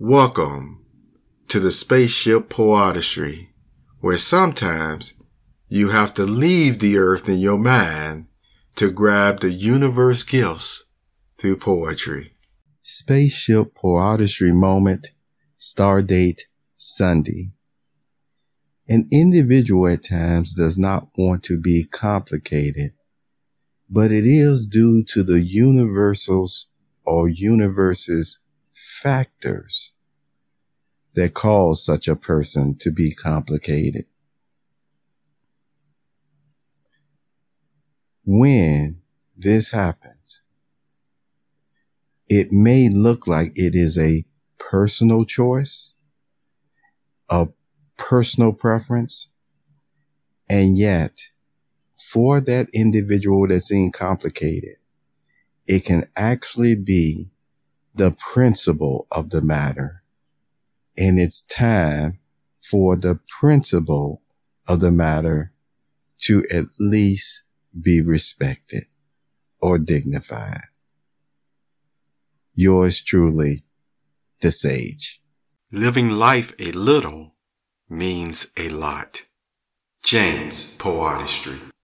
Welcome to the spaceship PoeArtistry, where sometimes you have to leave the earth in your mind to grab the universe gifts through poetry. Spaceship PoeArtistry moment, star date Sunday. An individual at times does not want to be complicated, but it is due to the universals or universe's factors that cause such a person to be complicated. When this happens, it may look like it is a personal choice, a personal preference, and yet for that individual that's being complicated, it can actually be the principle of the matter. And it's time for the principle of the matter to at least be respected or dignified. Yours truly, the sage. Living life a little means a lot. James PoeArtistry.